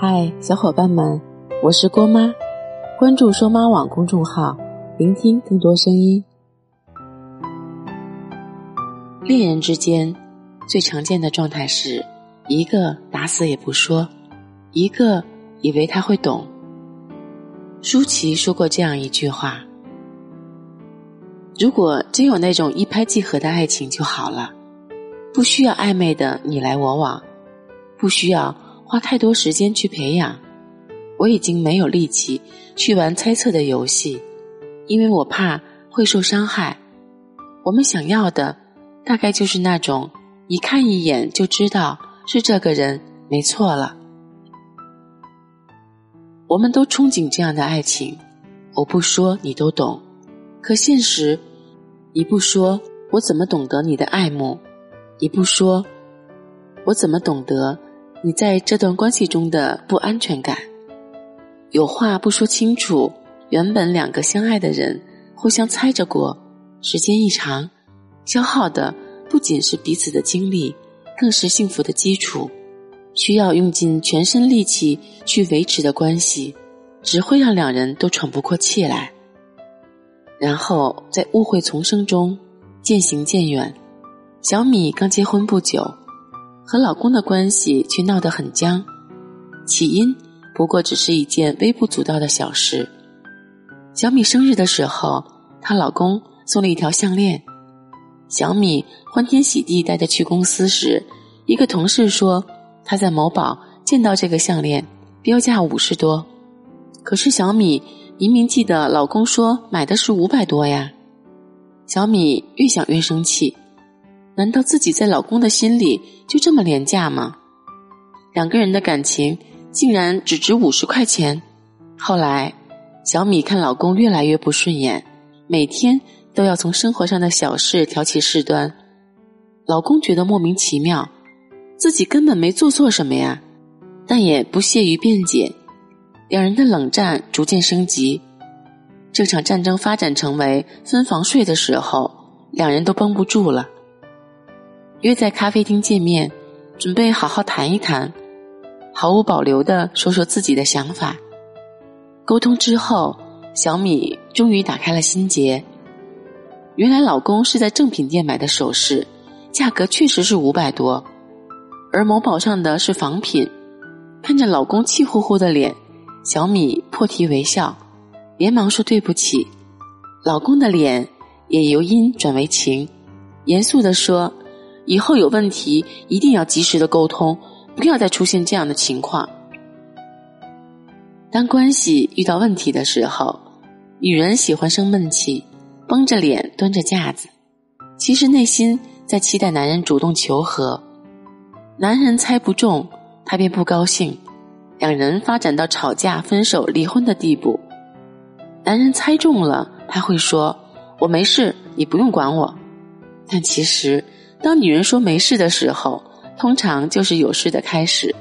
嗨，小伙伴们，我是郭妈，关注“说妈网”公众号，聆听更多声音。恋人之间最常见的状态是一个打死也不说，一个以为他会懂。舒淇说过这样一句话：“如果真有那种一拍即合的爱情就好了，不需要暧昧的你来我往，不需要。”花太多时间去培养，我已经没有力气去玩猜测的游戏，因为我怕会受伤害。我们想要的，大概就是那种一看一眼就知道是这个人没错了。我们都憧憬这样的爱情，我不说你都懂，可现实，你不说我怎么懂得你的爱慕？你不说，我怎么懂得？你在这段关系中的不安全感，有话不说清楚。原本两个相爱的人互相猜着过，时间一长，消耗的不仅是彼此的精力，更是幸福的基础。需要用尽全身力气去维持的关系，只会让两人都喘不过气来。然后在误会丛生中渐行渐远。小米刚结婚不久。和老公的关系却闹得很僵，起因不过只是一件微不足道的小事。小米生日的时候，她老公送了一条项链，小米欢天喜地带着去公司时，一个同事说她在某宝见到这个项链，标价五十多，可是小米明明记得老公说买的是五百多呀。小米越想越生气。难道自己在老公的心里就这么廉价吗？两个人的感情竟然只值五十块钱。后来，小米看老公越来越不顺眼，每天都要从生活上的小事挑起事端。老公觉得莫名其妙，自己根本没做错什么呀，但也不屑于辩解。两人的冷战逐渐升级，这场战争发展成为分房睡的时候，两人都绷不住了。约在咖啡厅见面，准备好好谈一谈，毫无保留的说说自己的想法。沟通之后，小米终于打开了心结。原来老公是在正品店买的首饰，价格确实是五百多，而某宝上的是仿品。看着老公气呼呼的脸，小米破涕为笑，连忙说对不起。老公的脸也由阴转为晴，严肃的说。以后有问题一定要及时的沟通，不要再出现这样的情况。当关系遇到问题的时候，女人喜欢生闷气，绷着脸端着架子，其实内心在期待男人主动求和。男人猜不中，她便不高兴，两人发展到吵架、分手、离婚的地步。男人猜中了，他会说：“我没事，你不用管我。”但其实。当女人说没事的时候，通常就是有事的开始。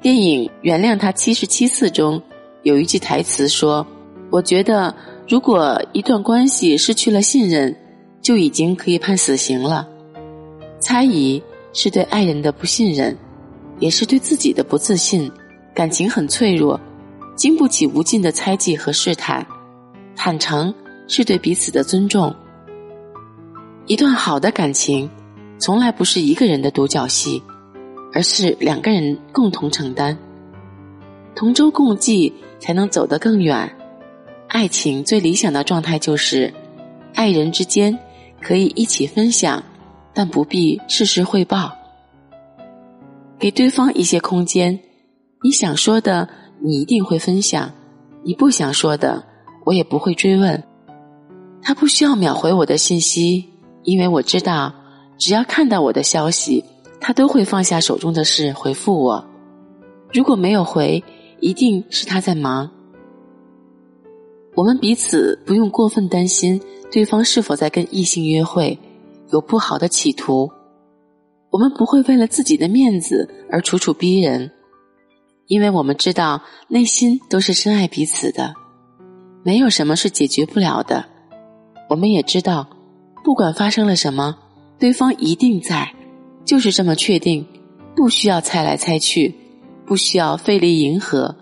电影《原谅他七十七次》中有一句台词说：“我觉得，如果一段关系失去了信任，就已经可以判死刑了。猜疑是对爱人的不信任，也是对自己的不自信。感情很脆弱，经不起无尽的猜忌和试探。坦诚是对彼此的尊重。一段好的感情。”从来不是一个人的独角戏，而是两个人共同承担，同舟共济才能走得更远。爱情最理想的状态就是，爱人之间可以一起分享，但不必事事汇报，给对方一些空间。你想说的，你一定会分享；你不想说的，我也不会追问。他不需要秒回我的信息，因为我知道。只要看到我的消息，他都会放下手中的事回复我。如果没有回，一定是他在忙。我们彼此不用过分担心对方是否在跟异性约会，有不好的企图。我们不会为了自己的面子而楚楚逼人，因为我们知道内心都是深爱彼此的，没有什么是解决不了的。我们也知道，不管发生了什么。对方一定在，就是这么确定，不需要猜来猜去，不需要费力迎合，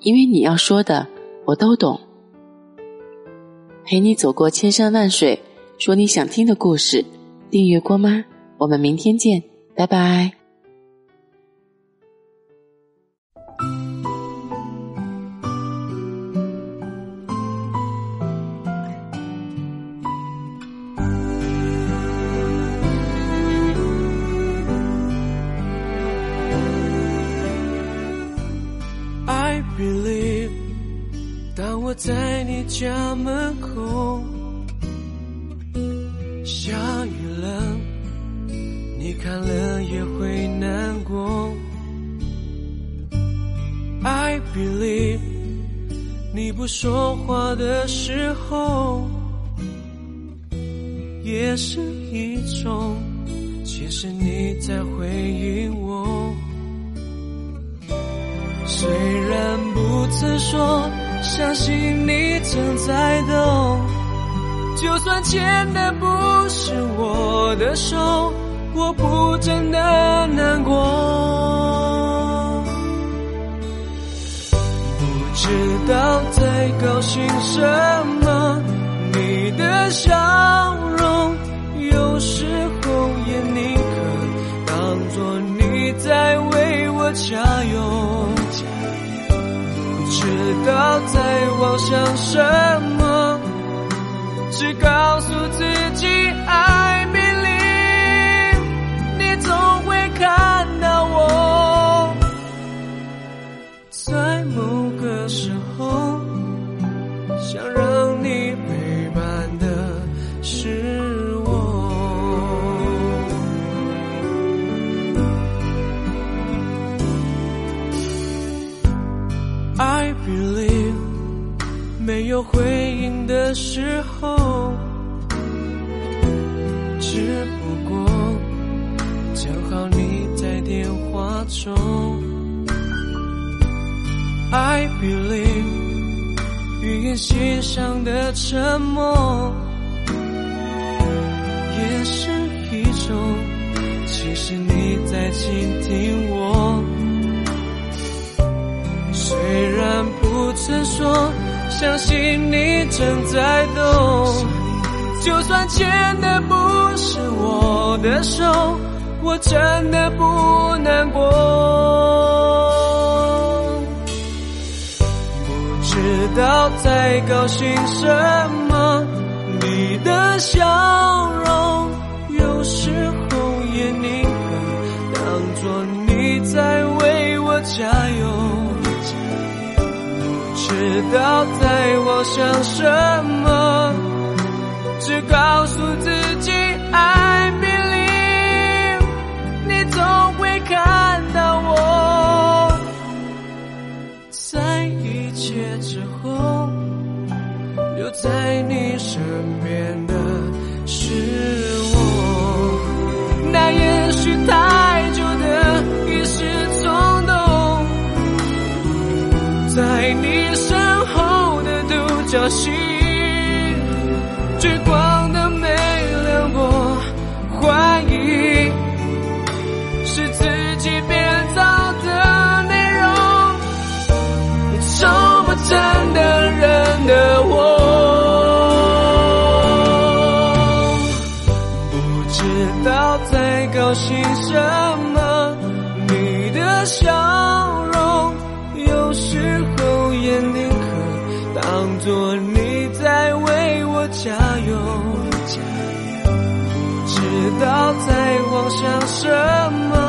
因为你要说的我都懂。陪你走过千山万水，说你想听的故事。订阅郭妈，我们明天见，拜拜。在你家门口，下雨了，你看了也会难过。I believe，你不说话的时候，也是一种，其实你在回应我。虽然不曾说，相信你正在懂。就算牵的不是我的手，我不真的难过。不知道在高兴什么，你的笑容，有时候也宁可当作你在为我加油。知道在妄想什么，只告诉自己有回应的时候，只不过正好你在电话中。I believe，语言线上的沉默，也是一种，其实你在倾听我。虽然不曾说，相信你正在懂。就算牵的不是我的手，我真的不难过。不知道在高兴什么，你的笑容，有时候也宁可当作你在为我加油。知道在我想什么，只告诉自己小心，聚光灯没亮过，怀疑是自己编造的内容，你找不真的人的我，不知道在高兴不知道在妄想什么，